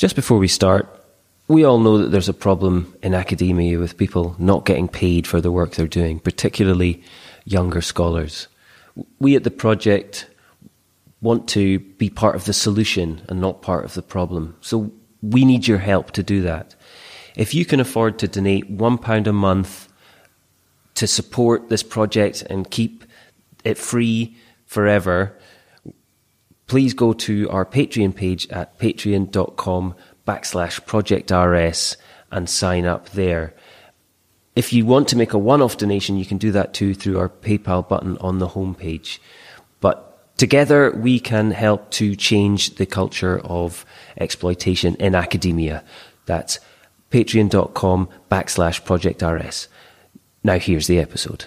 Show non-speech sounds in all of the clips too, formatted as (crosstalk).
Just before we start, we all know that there's a problem in academia with people not getting paid for the work they're doing, particularly younger scholars. We at the project want to be part of the solution and not part of the problem. So we need your help to do that. If you can afford to donate £1 a month to support this project and keep it free forever, please go to our Patreon page at patreon.com backslash projectrs and sign up there. If you want to make a one-off donation, you can do that too through our PayPal button on the homepage. But together we can help to change the culture of exploitation in academia. That's patreon.com backslash projectrs. Now here's the episode.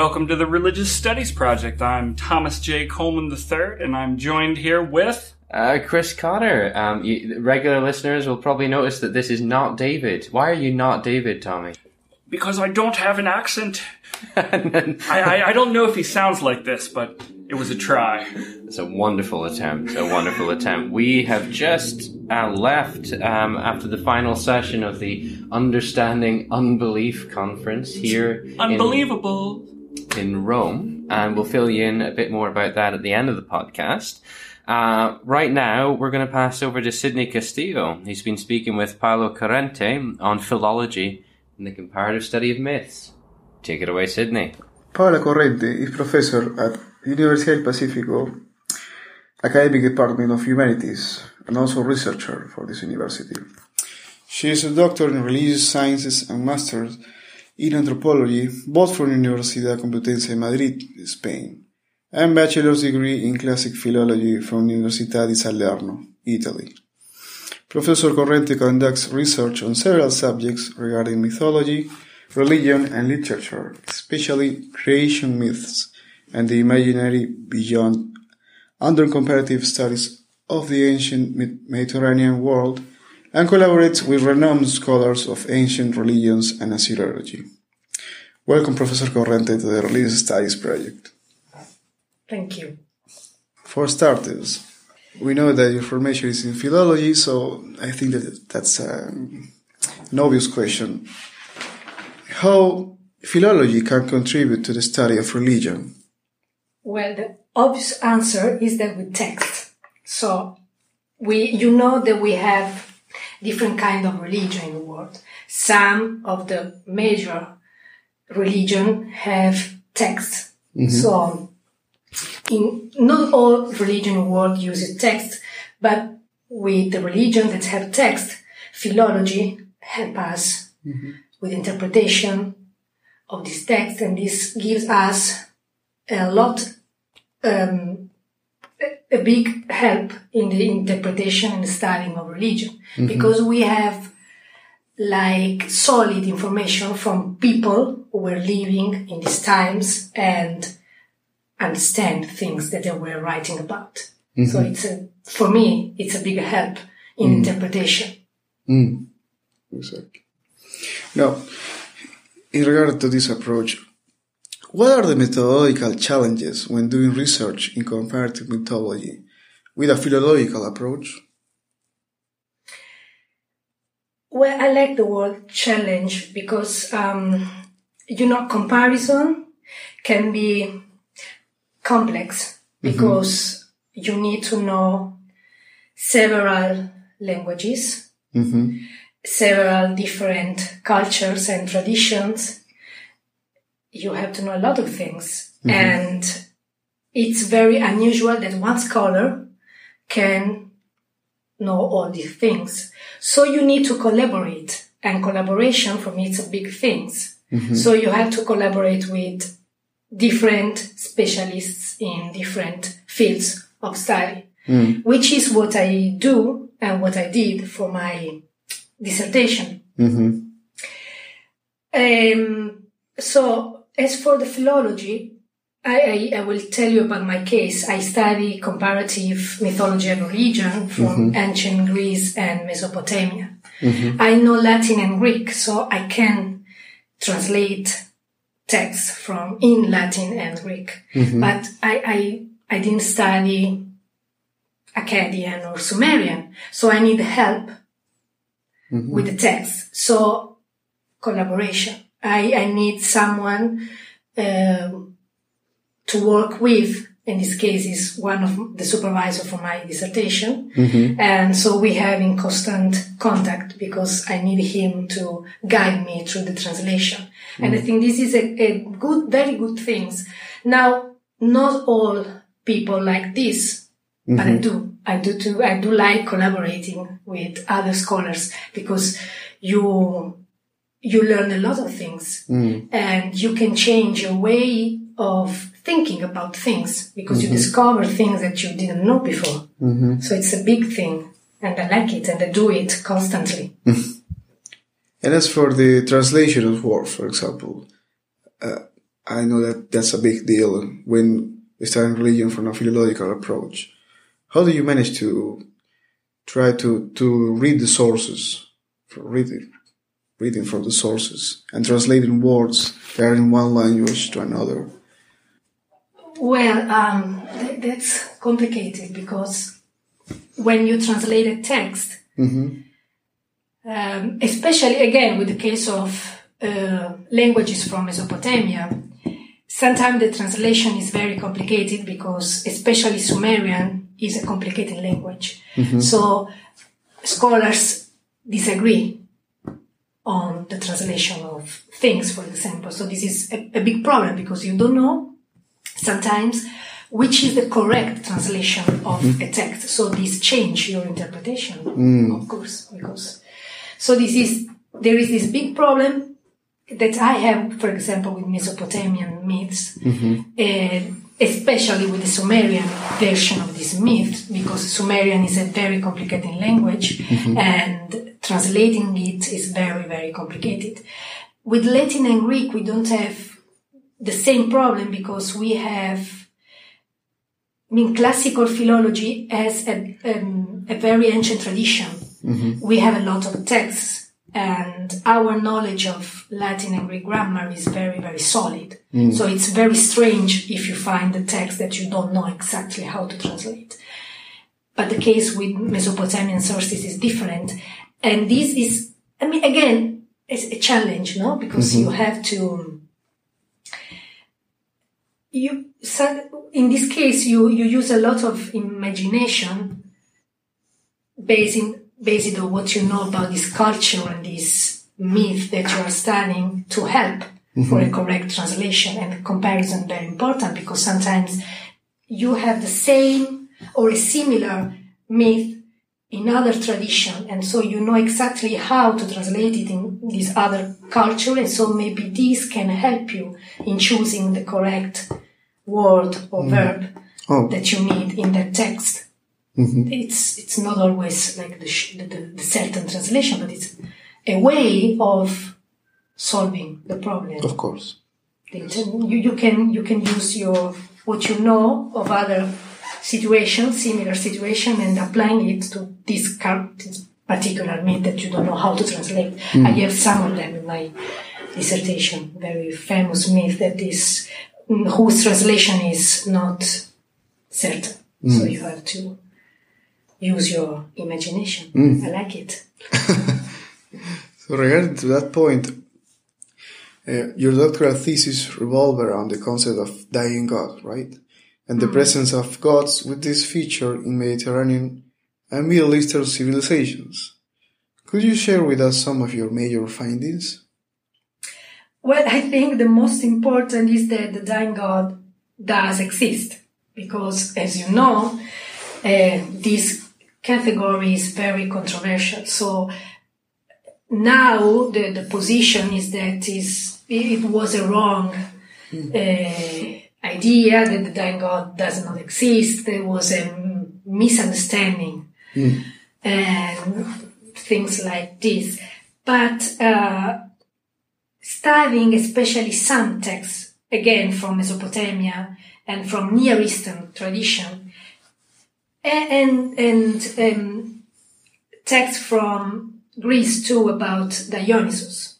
Welcome to the Religious Studies Project. I'm Thomas J. Coleman III, and I'm joined here with. Uh, Chris Cotter. Um, you, regular listeners will probably notice that this is not David. Why are you not David, Tommy? Because I don't have an accent. (laughs) I, I, I don't know if he sounds like this, but it was a try. It's a wonderful attempt. A wonderful attempt. We have just uh, left um, after the final session of the Understanding Unbelief conference here. in- Unbelievable. in Rome, and we'll fill you in a bit more about that at the end of the podcast. Uh, right now, we're going to pass over to Sidney Castillo. He's been speaking with Paola Corrente on philology and the comparative study of myths. Take it away, Sidney. Paola Corrente is professor at Universidad del Pacífico Academic Department of Humanities and also researcher for this university. She is a doctor in religious sciences and master's in anthropology, both from Universidad Complutense de Madrid, Spain, and bachelor's degree in classic philology from Università di Salerno, Italy. Professor Corrente conducts research on several subjects regarding mythology, religion, and literature, especially creation myths and the imaginary beyond, under comparative studies of the ancient Mediterranean world, and collaborates with renowned scholars of ancient religions and Assyriology. Welcome, Professor Corrente, to the Religious Studies Project. Thank you. For starters, we know that your formation is in philology, so I think that that's an obvious question. How philology can contribute to the study of religion? Well, the obvious answer is that with text. So we, you know that we have different kind of religion in the world. Some of the major religion have text. So in not all religion in the world uses text, but with the religion that have text, philology help us with interpretation of this text, and this gives us a lot, um, a- a big help in the interpretation and studying of religion mm-hmm. because we have like solid information from people who were living in these times and understand things that they were writing about. So mm-hmm. it's a, for me, it's a big help in mm. interpretation. Mm. Exactly. Now, in regard to this approach, what are the methodological challenges when doing research in comparative mythology with a philological approach? Well, I like the word challenge because, um, you know, comparison can be complex because you need to know several languages, several different cultures and traditions. You have to know a lot of things. Mm-hmm. And it's very unusual that one scholar can know all these things. So you need to collaborate and collaboration for me is a big thing. Mm-hmm. So you have to collaborate with different specialists in different fields of study, mm. which is what I do and what I did for my dissertation. Mm-hmm. Um, so as for the philology, I, I, I will tell you about my case. I study comparative mythology and religion from mm-hmm. ancient Greece and Mesopotamia. Mm-hmm. I know Latin and Greek, so I can translate texts from in Latin and Greek, mm-hmm. but I, I I didn't study Akkadian or Sumerian, so I need help with the text. So collaboration. I I need someone um, to work with. In this case, is one of the supervisor for my dissertation, mm-hmm. and so we have in constant contact because I need him to guide me through the translation. And I mm-hmm. think this is a, a good, very good things. Now, not all people like this, but I mm-hmm. do. I do too. I do like collaborating with other scholars because you you learn a lot of things mm. and you can change your way of thinking about things because you mm-hmm. discover things that you didn't know before. Mm-hmm. So it's a big thing and I like it and I do it constantly. (laughs) And as for the translation of works, for example, uh, I know that that's a big deal when studying religion from a philological approach. How do you manage to try to, to read the sources, for reading, from the sources, and translating words that are in one language to another? Well, um, th- that's complicated because when you translate a text, um, especially again with the case of uh, languages from Mesopotamia, sometimes the translation is very complicated because, especially Sumerian, is a complicated language. So scholars disagree on the translation of things, for example. So this is a, a big problem because you don't know sometimes which is the correct translation of mm-hmm. a text. So this change your interpretation, of mm. course, because so this is there is this big problem that I have, for example, with Mesopotamian myths, uh, especially with the Sumerian version of this myth, because Sumerian is a very complicated language mm-hmm. and translating it is very, very complicated. With Latin and Greek, we don't have the same problem because we have, I mean, classical philology has a, um, a very ancient tradition. We have a lot of texts and our knowledge of Latin and Greek grammar is very, very solid. So it's very strange if you find a text that you don't know exactly how to translate. But the case with Mesopotamian sources is different. And this is, I mean, again, it's a challenge, no? Because you mm-hmm. have to, you, in this case, you, you use a lot of imagination based in, based on what you know about this culture and this myth that you are studying to help for mm-hmm. a correct translation and comparison very important because sometimes you have the same or a similar myth in other tradition and so you know exactly how to translate it in this other culture and so maybe this can help you in choosing the correct word or mm-hmm. verb Oh. that you need in that text mm-hmm. it's it's not always like the, sh- the, the, the certain translation but it's a way of solving the problem Of course. you, you can you can use your what you know of other situations, similar situation, and applying it to this, particular myth that you don't know how to translate. I have some of them in my dissertation, very famous myth that is mm, whose translation is not certain. So you have to use your imagination. I like it. (laughs) So regarding to that point, uh, your doctoral thesis revolved around the concept of dying God, right? And the presence of gods with this feature in Mediterranean and Middle Eastern civilizations. Could you share with us some of your major findings? Well, I think the most important is that the dying God does exist because, as you know, uh, this category is very controversial. So now the, the position is that is it was a wrong uh, idea that the dying God does not exist. There was a misunderstanding and things like this. But uh, studying especially some texts, again from Mesopotamia and from Near Eastern tradition, and and um, texts from Greece too about Dionysus.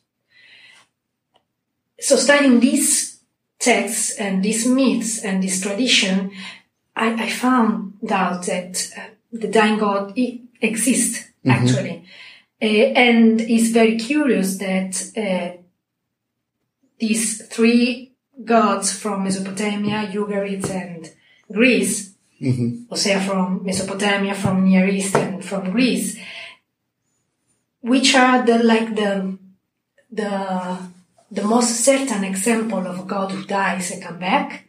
so studying these texts and these myths and this tradition, I, I found out that uh, the dying God exists actually. Uh, and it's very curious that uh, these three gods from Mesopotamia, Ugarit and Greece, Mm-hmm. Osea from Mesopotamia, from Near East and from Greece, which are the like the the the most certain example of a god who dies and come back,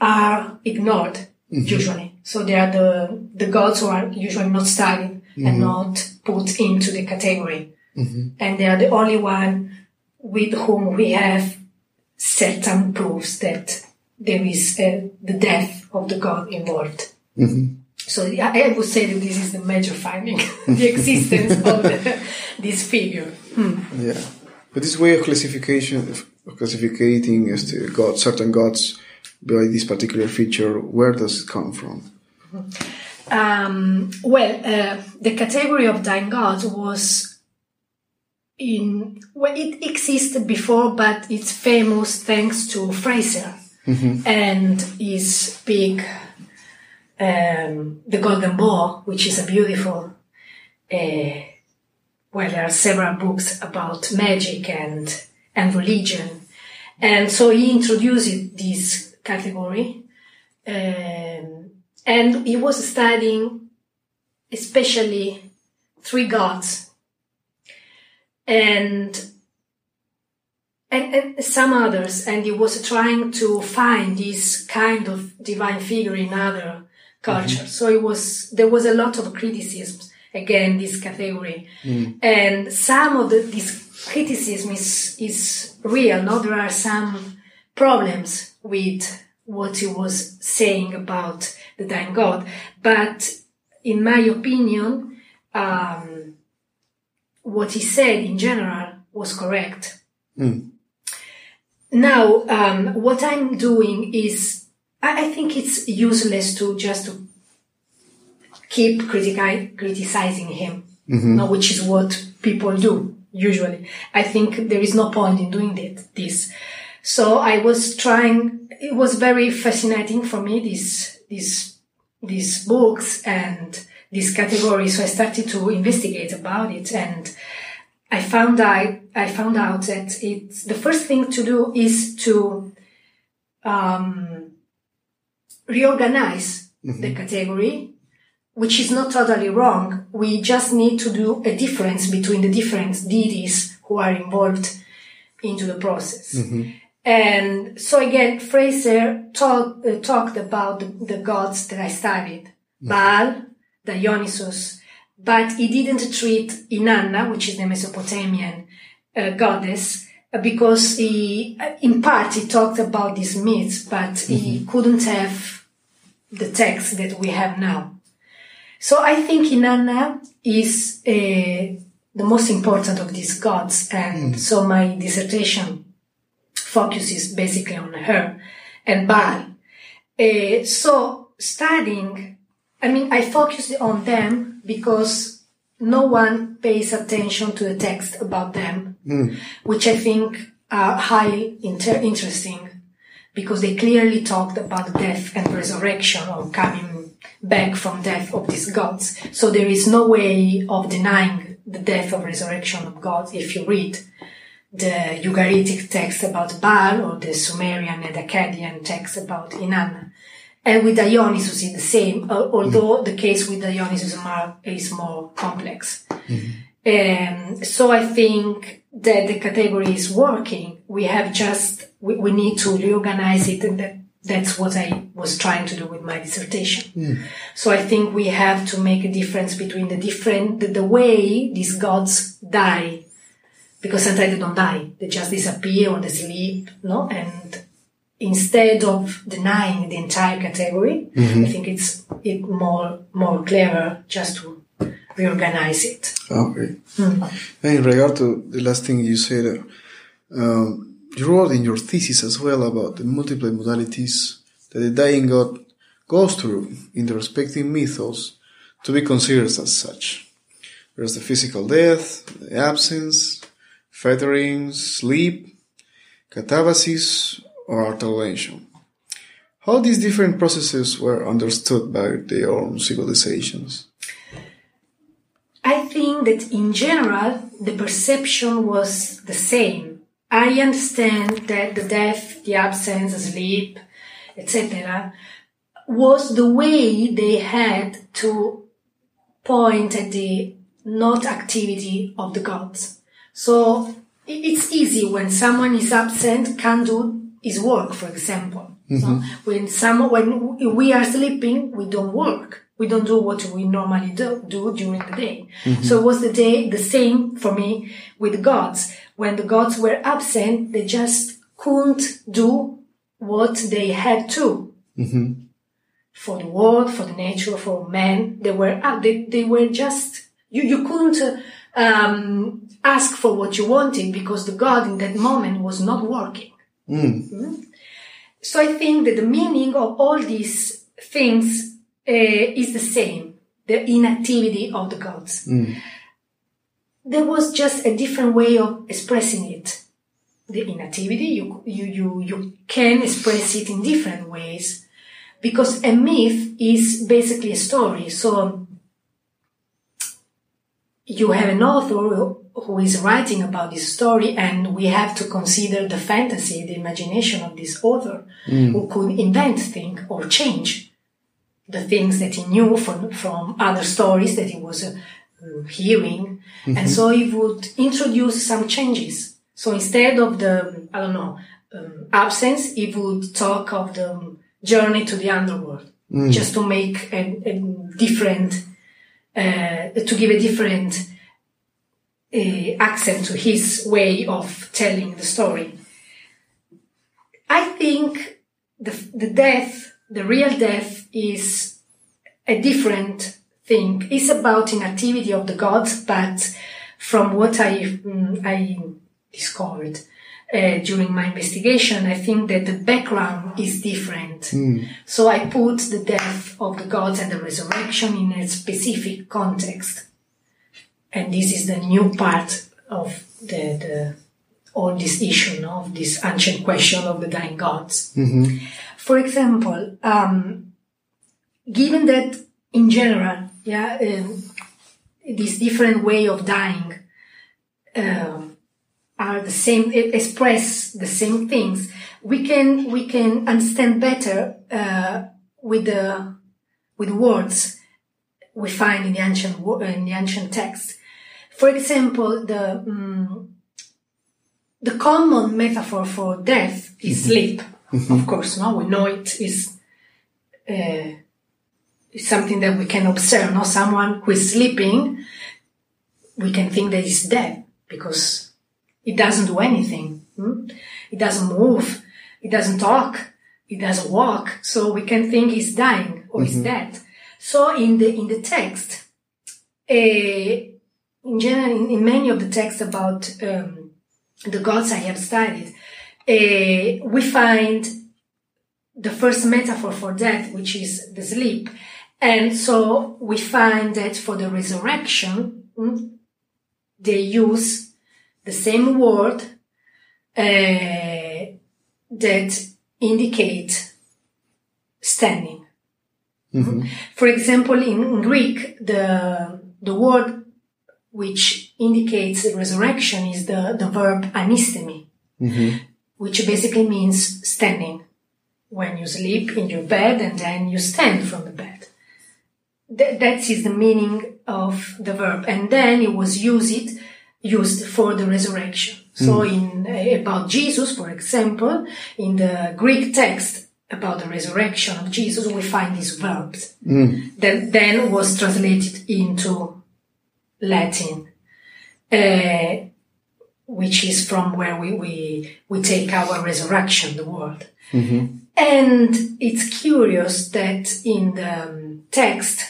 are ignored mm-hmm. usually. So they are the the gods who are usually not studied and mm-hmm. not put into the category, mm-hmm. and they are the only one with whom we have certain proofs that there is uh, the death of the god involved. So I would say that this is the major finding, (laughs) the existence of the, (laughs) this figure. Hmm. Yeah, but this way of classification, of classificating as to God, certain gods by this particular feature, where does it come from? Um, well, uh, the category of dying gods was in well, it existed before, but it's famous thanks to Frazer and his big um, the Golden Bough, which is a beautiful. Uh, well, there are several books about magic and and religion, and so he introduced this category, um, and he was studying especially three gods. And and, and some others, and he was trying to find this kind of divine figure in other cultures. So it was there was a lot of criticisms again this category, and some of the, this criticism is is real. No, there are some problems with what he was saying about the dying god, but in my opinion, um, what he said in general was correct. Now, um, what I'm doing is, I, I think it's useless to just to keep critici- criticizing him, no, which is what people do usually. I think there is no point in doing that, this. So I was trying, it was very fascinating for me, these, these, these books and this category. So I started to investigate about it and I found out, I found out that it's the first thing to do is to, um, reorganize the category, which is not totally wrong. We just need to do a difference between the different deities who are involved into the process. And so again, Frazer talk, uh, talked about the, the gods that I studied, Baal, Dionysus, but he didn't treat Inanna, which is the Mesopotamian uh, goddess, uh, because he, uh, in part, he talked about these myths, but he couldn't have the text that we have now. So I think Inanna is uh, the most important of these gods, and so my dissertation focuses basically on her and Baal. Uh, so studying, I mean, I focused on them because no one pays attention to the text about them, which I think are highly inter- interesting because they clearly talked about death and resurrection or coming back from death of these gods. So there is no way of denying the death of resurrection of gods if you read the Ugaritic text about Baal or the Sumerian and Akkadian text about Inanna. And with Dionysus is the same, al- although the case with Dionysus is more complex. Um, so I think that the category is working. We have just, we, we need to reorganize it and that, that's what I was trying to do with my dissertation. So I think we have to make a difference between the different, the, the way these gods die because sometimes they don't die. They just disappear or they sleep, no? And instead of denying the entire category, I think it's it more more clever just to reorganize it. Okay. And in regard to the last thing you said, uh, um, you wrote in your thesis as well about the multiple modalities that the dying god goes through in the respective mythos to be considered as such. There's the physical death, the absence, fettering, sleep, catabasis, or articulation. How these different processes were understood by their own civilizations? I think that in general, the perception was the same. I understand that the death, the absence, the sleep, etc., was the way they had to point at the not activity of the gods. So it's easy when someone is absent, can't do his work, for example. Mm-hmm. So when some, when we are sleeping, we don't work. We don't do what we normally do, do during the day. Mm-hmm. So it was the day, the same for me with gods. When the gods were absent, they just couldn't do what they had to. For the world, for the nature, for man, they were up. They, they were just, you, you couldn't, um, ask for what you wanted because the God in that moment was not working. Mm. So I think that the meaning of all these things uh, is the same, the inactivity of the gods. There was just a different way of expressing it. The inactivity, you, you, you, you can express it in different ways because a myth is basically a story. So you have an author who is writing about this story and we have to consider the fantasy, the imagination of this author who could invent things or change the things that he knew from, from other stories that he was uh, hearing. And so he would introduce some changes. So instead of the, I don't know, um, absence, he would talk of the journey to the underworld just to make a, a different, uh, to give a different uh, accent to his way of telling the story. I think the, the death, the real death is a different thing. It's about inactivity of the gods, but from what I, mm, I discovered uh, during my investigation, I think that the background is different. So I put the death of the gods and the resurrection in a specific context. And this is the new part of the, the all this issue no, of this ancient question of the dying gods. For example, um, given that in general, yeah, um, this different way of dying um, are the same, express the same things. We can we can understand better uh, with the with words we find in the ancient in the ancient texts. For example, the mm the common metaphor for death is sleep. Of course, now we know it is uh, it's something that we can observe. No, someone who is sleeping, we can think that he's dead because it doesn't do anything. hmm? It doesn't move. It doesn't talk. It doesn't walk. So we can think he's dying or he's dead. So in the in the text, uh, in general, in, in many of the texts about um, the gods I have studied, uh, we find the first metaphor for death, which is the sleep. And so we find that for the resurrection, mm, they use the same word uh, that indicate standing. For example, in Greek, the the word which indicates resurrection is the, the verb anistemi, which basically means standing. When you sleep in your bed and then you stand from the bed. Th- that is the meaning of the verb. And then it was used, used for the resurrection. So in, uh, about Jesus, for example, in the Greek text about the resurrection of Jesus, we find these verbs that then was translated into Latin, uh, which is from where we, we, we take our resurrection, the word. And it's curious that in the um, text,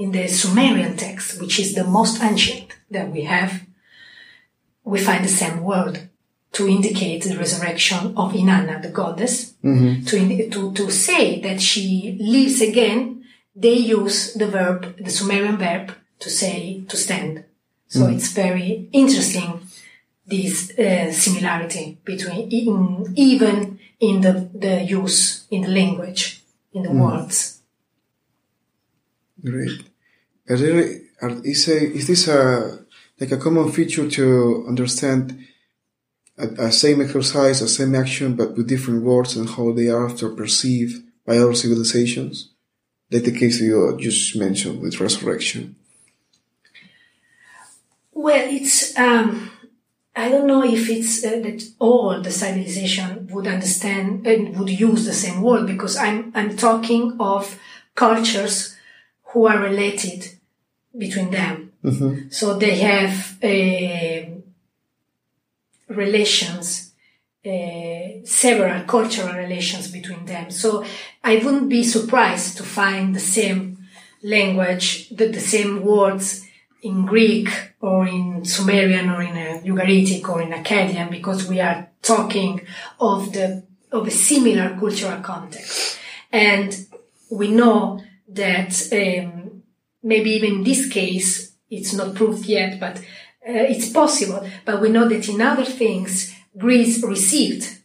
in the Sumerian text, which is the most ancient that we have, we find the same word to indicate the resurrection of Inanna, the goddess. Mm-hmm. To, indi- to, to say that she lives again, they use the verb, the Sumerian verb, to say to stand. So mm-hmm. it's very interesting this uh, similarity between in, even in the, the use in the language in the mm-hmm. words Great. Is, is this a like a common feature to understand a, a same exercise, a same action, but with different words and how they are after perceived by other civilizations? Like the case you just mentioned with resurrection. Well, it's um, I don't know if it's uh, that all the civilization would understand and would use the same word because I'm I'm talking of cultures who are related between them. So they have uh, relations, uh, several cultural relations between them. So I wouldn't be surprised to find the same language, the, the same words in Greek or in Sumerian or in a Ugaritic or in Akkadian because we are talking of the of a similar cultural context, and we know that um, maybe even in this case it's not proved yet, but uh, it's possible. But we know that in other things Greece received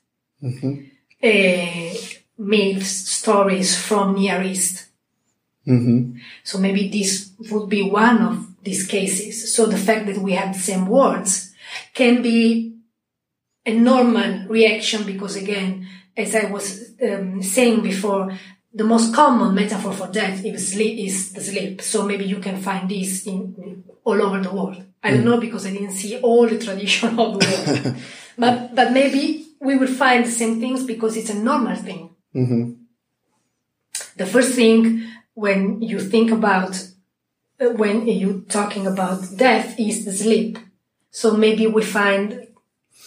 uh, myths, stories from Near East. So maybe this would be one of these cases. So the fact that we have the same words can be a normal reaction because again, as I was um, saying before, the most common metaphor for death is sleep, is the sleep. So maybe you can find this in all over the world. I don't know because I didn't see all the tradition of the world, (laughs) but but maybe we will find the same things because it's a normal thing. The first thing when you think about uh, when you're talking about death is the sleep. So maybe we find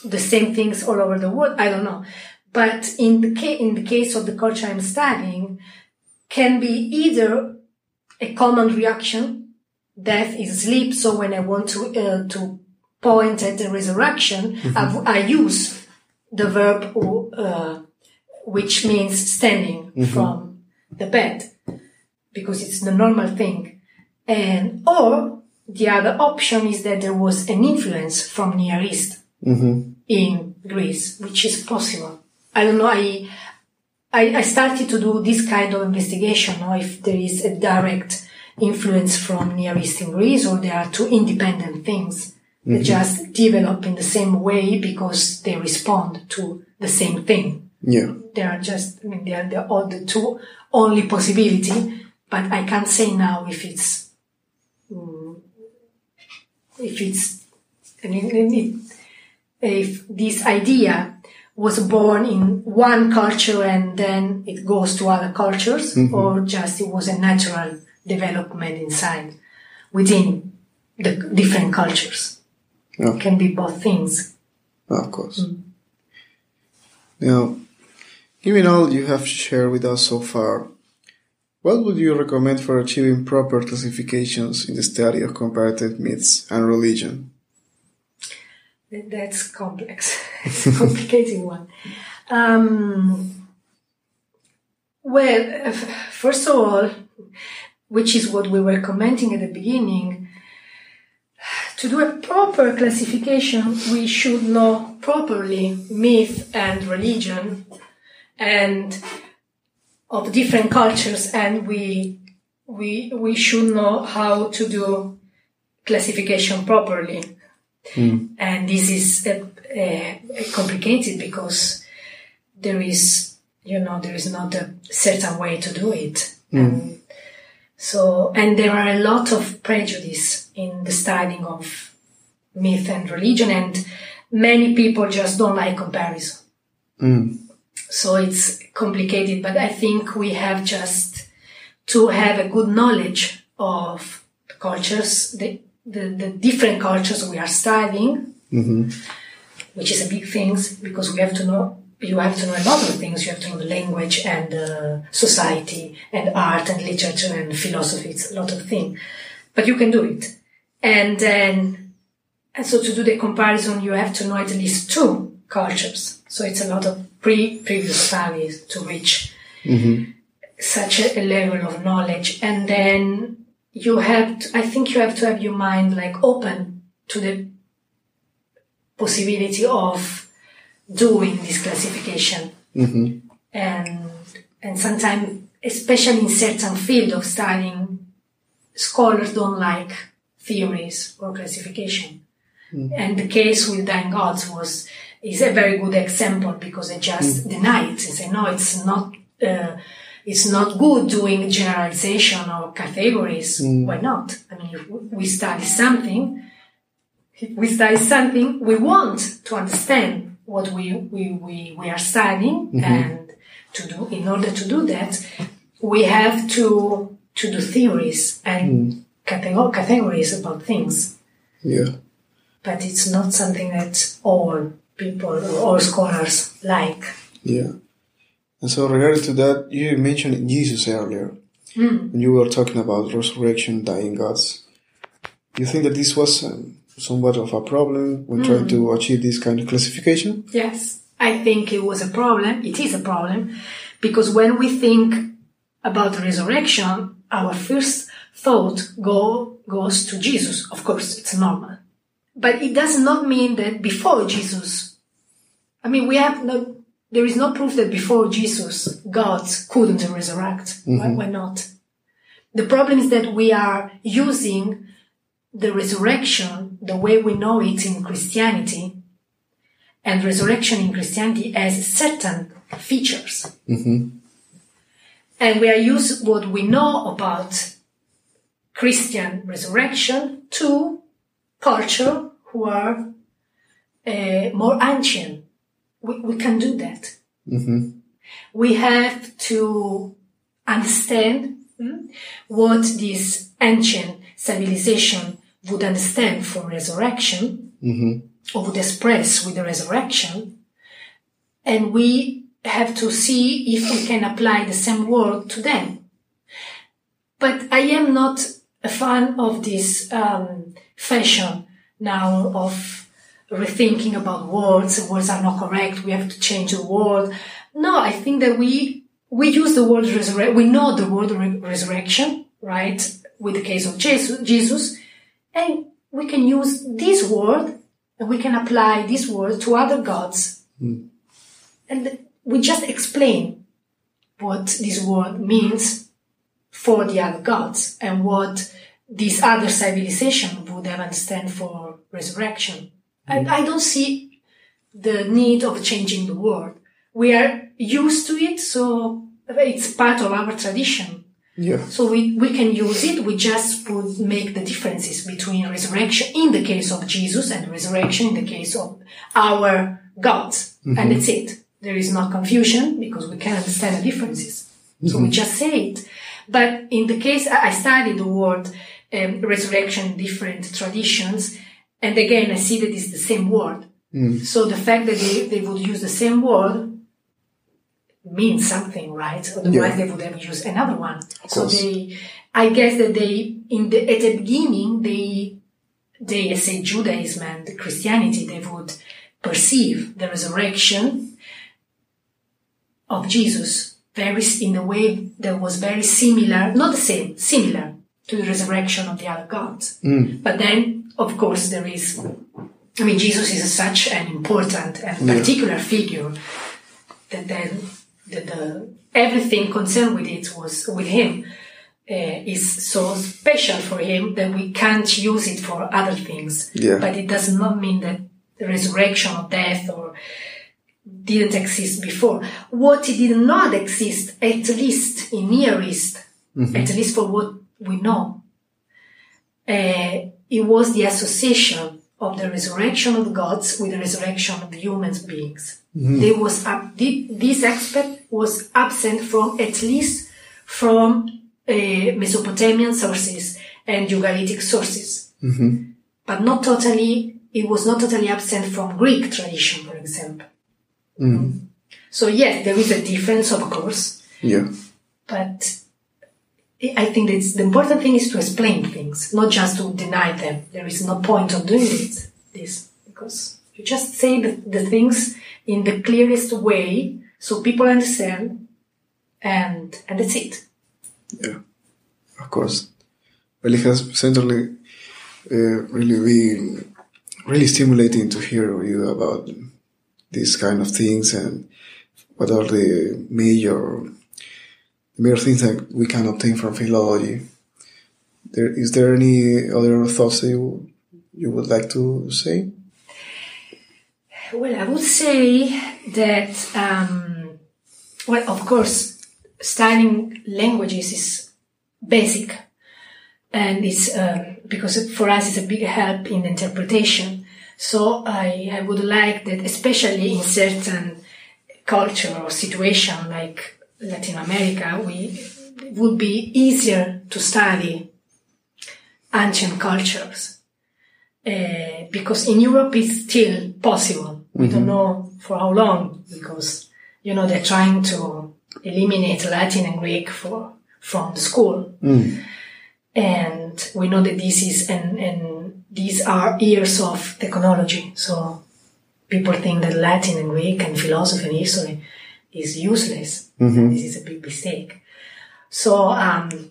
the same things all over the world. I don't know. But in the, ca- in the case of the culture I'm studying, can be either a common reaction, death is sleep. So when I want to, uh, to point at the resurrection, I use the verb, uh, which means standing from the bed because it's the normal thing. And, or the other option is that there was an influence from Near East in Greece, which is possible. I don't know. I, I, I started to do this kind of investigation, or if there is a direct influence from Near East in Greece, or there are two independent things that just develop in the same way because they respond to the same thing. Yeah. They are just, I mean, they are the, all the two only possibility, but I can't say now if it's, mm, if it's, I mean, if this idea was born in one culture and then it goes to other cultures, mm-hmm. or just it was a natural development inside, within the different cultures. Yeah. Can be both things. Of course. Mm. Now, given all you have shared with us so far, what would you recommend for achieving proper classifications in the study of comparative myths and religion? That- That's complex. (laughs) it's a complicated one. Um, well, first of all, which is what we were commenting at the beginning, to do a proper classification, we should know properly myth and religion and of different cultures and we we we should know how to do classification properly and this is uh, uh, complicated because there is you know there is not a certain way to do it. And so and there are a lot of prejudice in the studying of myth and religion and many people just don't like comparison. So it's complicated but i think we have just to have a good knowledge of cultures the, the, the different cultures we are studying which is a big thing because we have to know you have to know a lot of things. You have to know the language and uh, society and art and literature and philosophy. It's a lot of things but you can do it. And then and so to do the comparison you have to know at least two cultures. So it's a lot of pre previous studies to reach such a, a level of knowledge. And then you have to, i think you have to have your mind like open to the possibility of doing this classification. Mm-hmm. And, and sometimes, especially in certain field of studying, scholars don't like theories or classification. Mm. And the case with dying gods was is a very good example because they just mm. deny it and say no, it's not. Uh, it's not good doing generalization or categories. Mm. Why not? I mean, if we study something, if we study something, we want to understand what we we, we, we are studying, mm-hmm. and to do in order to do that, we have to to do theories and mm. catego- categories about things Yeah. but it's not something that all people or all scholars like. Yeah. And so, regarding to that, you mentioned Jesus earlier when you were talking about resurrection, dying gods. You think that this was um, somewhat of a problem when trying to achieve this kind of classification? Yes, I think it was a problem. It is a problem because when we think about resurrection, our first thought go, goes to Jesus. Of course, it's normal. But it does not mean that before Jesus, I mean, we have no, there is no proof that before Jesus, God couldn't resurrect. Why, why not? The problem is that we are using the resurrection, the way we know it in Christianity, and resurrection in Christianity as certain features. And we are use what we know about Christian resurrection to culture who are uh, more ancient. We, we can do that. We have to understand hmm, what this ancient civilization would understand for resurrection or would express with the resurrection. And we have to see if we can apply the same word to them. But I am not a fan of this um, fashion now of rethinking about words. Words are not correct. We have to change the word. No, I think that we we use the word resurrection. We know the word re- resurrection, right? With the case of Jesus, Jesus, and we can use this word and we can apply this word to other gods, hmm. and we just explain what this word means for the other gods and what this other civilization would have understand for resurrection. And I don't see the need of changing the word. We are used to it, so it's part of our tradition. Yeah. So we, we can use it, we just would make the differences between resurrection in the case of Jesus and resurrection in the case of our gods. And that's it. There is no confusion because we can understand the differences. So we just say it. But in the case, I studied the word um, resurrection in different traditions. And again, I see that it's the same word. Mm. So the fact that they, they would use the same word means something, right? Otherwise, Yeah. they would have used another one. So they, I guess that they, in the at the beginning, they, they say Judaism and Christianity, they would perceive the resurrection of Jesus very in a way that was very similar, not the same, similar to the resurrection of the other gods. Mm. But then, of course, there is I mean, Jesus is such an important and particular figure that then the, the everything concerned with it was with him uh, is so special for him that we can't use it for other things. Yeah. But it does not mean that the resurrection or death or didn't exist before. What it did not exist, at least in Near East, at least for what we know, uh, it was the association of the resurrection of gods with the resurrection of human beings. Mm-hmm. There was this aspect was absent from at least from uh, Mesopotamian sources and Ugaritic sources, mm-hmm. but not totally. It was not totally absent from Greek tradition, for example. Mm-hmm. So yes, there is a difference, of course, Yeah. but I think that the important thing is to explain things, not just to deny them. There is no point of doing this, this because you just say the, the things in the clearest way so people understand, and and that's it. Yeah, of course. Well, it has certainly uh, really been really stimulating to hear you about these kind of things and what are the major major things that we can obtain from philology. There is there any other thoughts that you you would like to say? Well, I would say that, um, well, of course, studying languages is basic and it's uh, because for us it's a big help in interpretation. So I, I would like that, especially in certain culture or situation like Latin America, we it would be easier to study ancient cultures uh, because in Europe it's still possible. We don't know for how long because you know they're trying to eliminate Latin and Greek for from the school. And we know that this is and and these are years of technology. So people think that latin and greek and philosophy and history is useless. This is a big mistake. So um,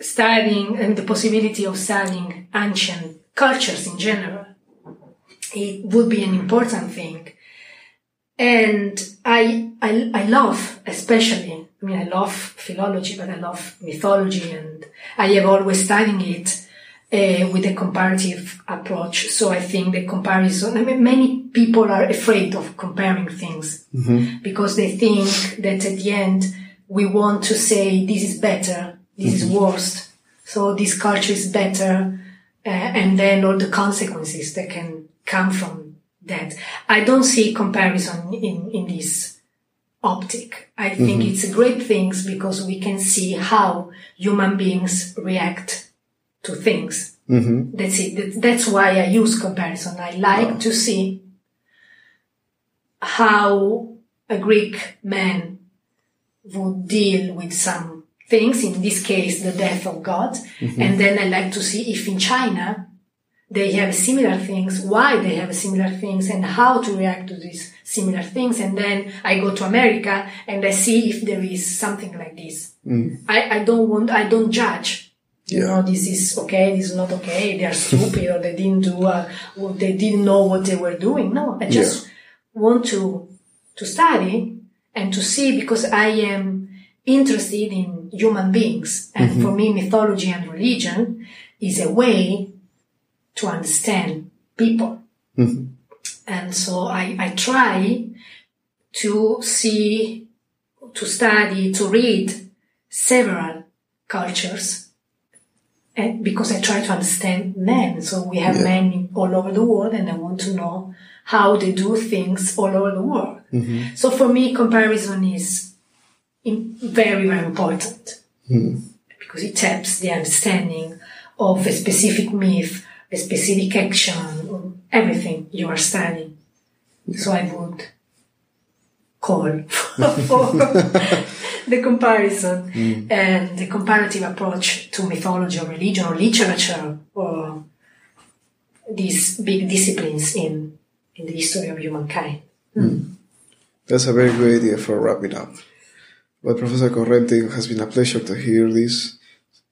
studying and the possibility of studying ancient cultures in general it would be an important thing. And I, I, I love, especially, I mean, I love philology, but I love mythology and I have always studied it uh, with a comparative approach. So I think the comparison, I mean, many people are afraid of comparing things because they think that at the end we want to say this is better, this is worst. So this culture is better. Uh, and then all the consequences that can come from that. I don't see comparison in, in this optic. I think it's a great thing because we can see how human beings react to things. Mm-hmm. That's it. That's why I use comparison. I like to see how a Greek man would deal with some things, in this case, the death of God. Mm-hmm. And then I like to see if in China they have similar things, why they have similar things, and how to react to these similar things. And then I go to America and I see if there is something like this. Mm. I, I don't want, I don't judge. You Yeah. know, this is okay, this is not okay, they are stupid or they didn't do, uh, or they didn't know what they were doing. No, I just want to, to study and to see because I am interested in human beings. And for me, mythology and religion is a way to understand people. And so I, I try to see, to study, to read several cultures. And because I try to understand men. So we have Yeah. men all over the world and I want to know how they do things all over the world. Mm-hmm. So for me, comparison is very, very important mm-hmm. because it helps the understanding of a specific myth, a specific action, or everything you are studying. So I would call (laughs) for the comparison mm. and the comparative approach to mythology or religion or literature or these big disciplines in, in the history of humankind. Mm. Hmm. That's a very good idea for wrapping up. But Professor Corrente, it has been a pleasure to hear this,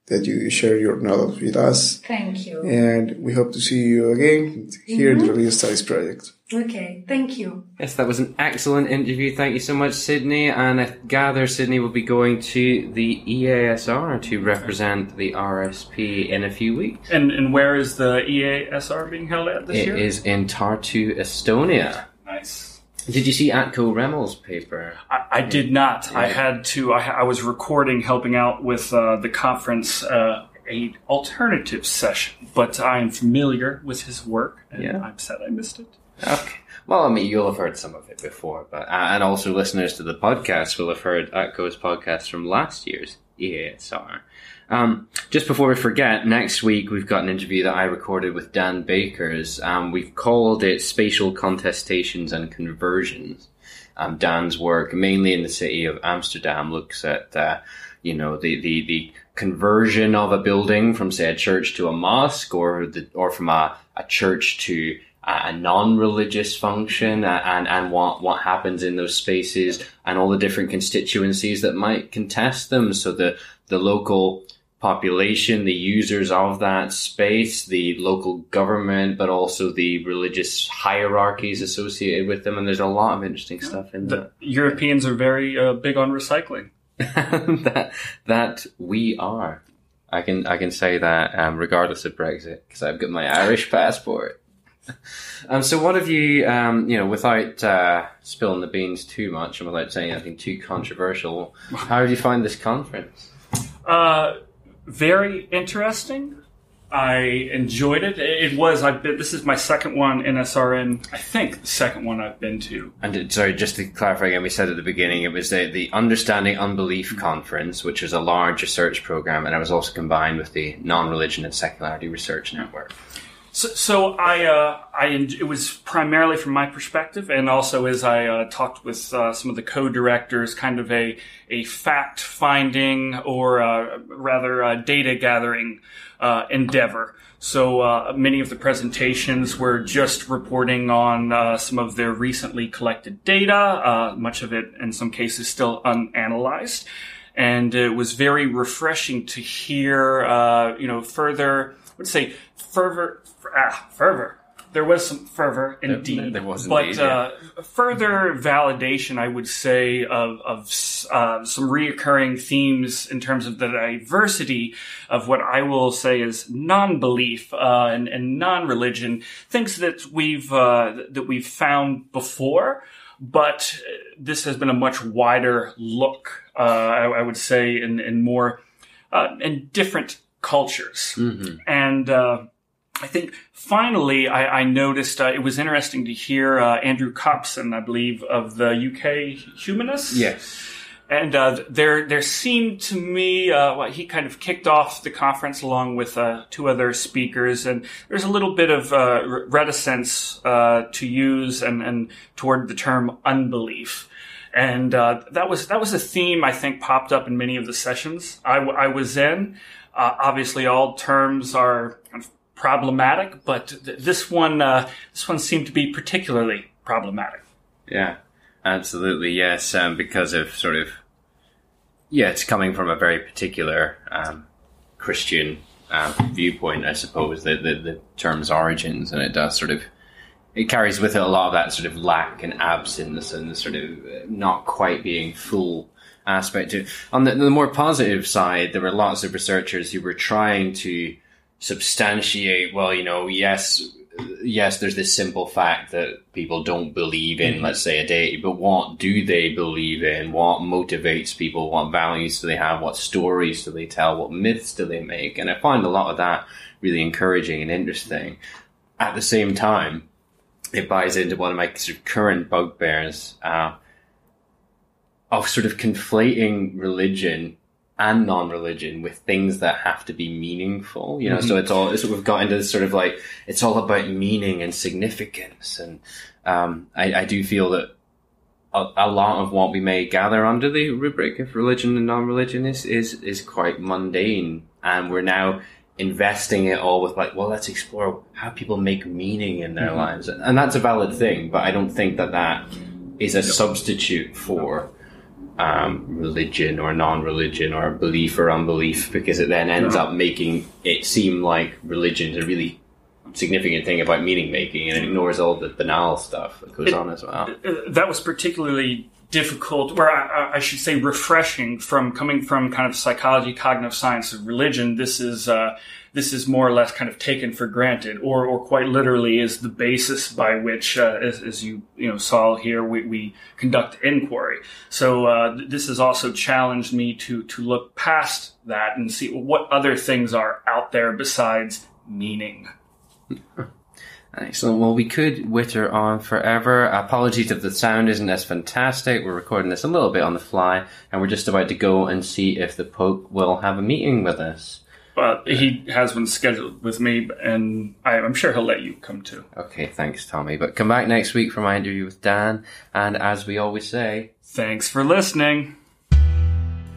that you share your knowledge with us. Thank you. And we hope to see you again here in mm-hmm. the Religious Studies Project. Okay, thank you. Yes, that was an excellent interview. Thank you so much, Sydney. And I gather Sydney will be going to the EASR to represent the RSP in a few weeks. And and where is the EASR being held at this It year? is in Tartu, Estonia. nice. Did you see Atko Remmel's paper? I, I did not. I had to. I, I was recording, helping out with uh, the conference, uh, a alternative session. But I am familiar with his work, and Yeah. I'm sad I missed it. Okay. Well, I mean, you'll have heard some of it before, but uh, and also listeners to the podcast will have heard Atko's podcast from last year's EASR. Um, just before we forget, next week we've got an interview that I recorded with Daan Beekers. Um, we've called it Spatial Contestations and Conversions. Um, Dan's work, mainly in the city of Amsterdam, looks at uh, you know the, the the conversion of a building from say a church to a mosque, or the or from a, a church to a non-religious function, and and what what happens in those spaces, and all the different constituencies that might contest them. So the the local population, the users of that space, the local government, but also the religious hierarchies associated with them. And there's a lot of interesting stuff in The there. Europeans are very uh, big on recycling. (laughs) that that we are. I can I can say that um, regardless of Brexit because I've got my Irish passport. (laughs) um, so what have you um, you know without uh, spilling the beans too much and without saying anything too controversial? How did you find this conference? Uh, very interesting. I enjoyed it. It was. I've been. This is my second one NSRN. I think the second one I've been to. And it- sorry, just to clarify again, we said at the beginning it was the, the Understanding Unbelief Conference, which was a large research program, and it was also combined with the Non-Religion and Secularity Research Network. So, so I, uh, I, it was primarily from my perspective, and also as I uh, talked with uh, some of the co-directors, kind of a a fact finding or uh, rather uh, data gathering uh, endeavor. So uh, many of the presentations were just reporting on uh, some of their recently collected data, uh, much of it in some cases still unanalyzed and it was very refreshing to hear, uh, you know, further, I would say fervor, ah, fervor. There was some fervor indeed, there was but indeed, uh, further validation, I would say, of of uh, some reoccurring themes in terms of the diversity of what I will say is non-belief uh, and, and non-religion, things that we've uh, that we've found before, but this has been a much wider look. Uh, I, I would say in in more uh, in different cultures, and. Uh, I think finally I, I noticed uh, it was interesting to hear uh, Andrew Copson, I believe, of the UK Humanists. Yes. And uh, there, there seemed to me, uh, well, he kind of kicked off the conference along with uh, two other speakers, and there's a little bit of uh, reticence uh, to use and, and toward the term unbelief. And uh, that was that was a theme I think popped up in many of the sessions I, w- I was in. Uh, obviously, all terms are kind of problematic, but th- this one uh, this one seemed to be particularly problematic. Yeah, absolutely. Yes, um, because of sort of yeah, it's coming from a very particular um, Christian uh, viewpoint, I suppose. The, the the term's origins, and it does sort of it carries with it a lot of that sort of lack and absence and sort of uh, not quite being full aspect to on the, the more positive side there were lots of researchers who were trying to substantiate well you know yes yes there's this simple fact that people don't believe in let's say a deity but what do they believe in? What motivates people? What values do they have? What stories do they tell? What myths do they make? And i find a lot of that really encouraging and interesting. At the same time it buys into one of my sort of current bugbears uh, of sort of conflating religion and non-religion with things that have to be meaningful. You know, so it's all it's, we've got into this sort of like it's all about meaning and significance, and um, I, I do feel that a, a lot of what we may gather under the rubric of religion and non-religion is is is quite mundane, and we're now investing it all with like, well, let's explore how people make meaning in their lives, and that's a valid thing. But I don't think that that is a substitute for um, religion or non-religion or belief or unbelief, because it then ends up making it seem like religion's a really significant thing about meaning making, and it ignores all the banal stuff that goes on as well. That was particularly difficult, or I, I- should say refreshing, from coming from kind of psychology, cognitive science, and religion. This is uh, this is more or less kind of taken for granted, or or quite literally is the basis by which, uh, as, as you you know saw here, we, we conduct inquiry. So uh, this has also challenged me to to look past that and see what other things are out there besides meaning. (laughs) Excellent. Well, we could witter on forever. Apologies if the sound isn't as fantastic. We're recording this a little bit on the fly, and we're just about to go and see if the Pope will have a meeting with us. But he has one scheduled with me, and I, I'm sure he'll let you come too. Okay, thanks, Tommy. But come back next week for my interview with Dan, and as we always say, Thanks for listening.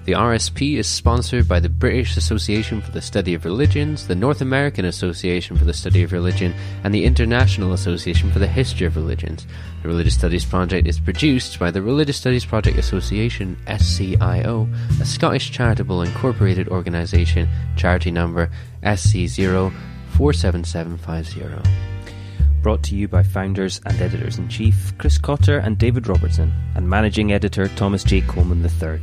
The RSP is sponsored by the British Association for the Study of Religions, the North American Association for the Study of Religion, and the International Association for the History of Religions. The Religious Studies Project is produced by the Religious Studies Project Association, SCIO, a Scottish charitable incorporated organisation, charity number SC047750. Brought to you by founders and editors in chief Chris Cotter and David Robertson, and managing editor Thomas J. Coleman III.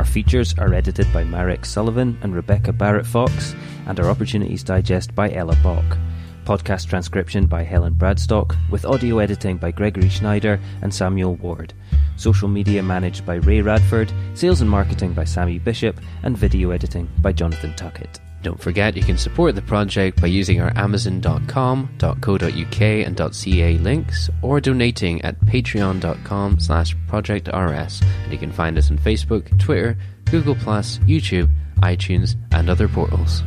Our features are edited by Marek Sullivan and Rebecca Barrett Fox, and our Opportunities Digest by Ella Bock. Podcast transcription by Helen Bradstock, with audio editing by Gregory Schneider and Samuel Ward. Social media managed by Ray Radford, sales and marketing by Sammy Bishop, and video editing by Jonathan Tuckett. Don't forget you can support the project by using our amazon.com, .co.uk and .ca links or donating at patreon.com slash projectrs and you can find us on Facebook, Twitter, Google+, YouTube, iTunes and other portals.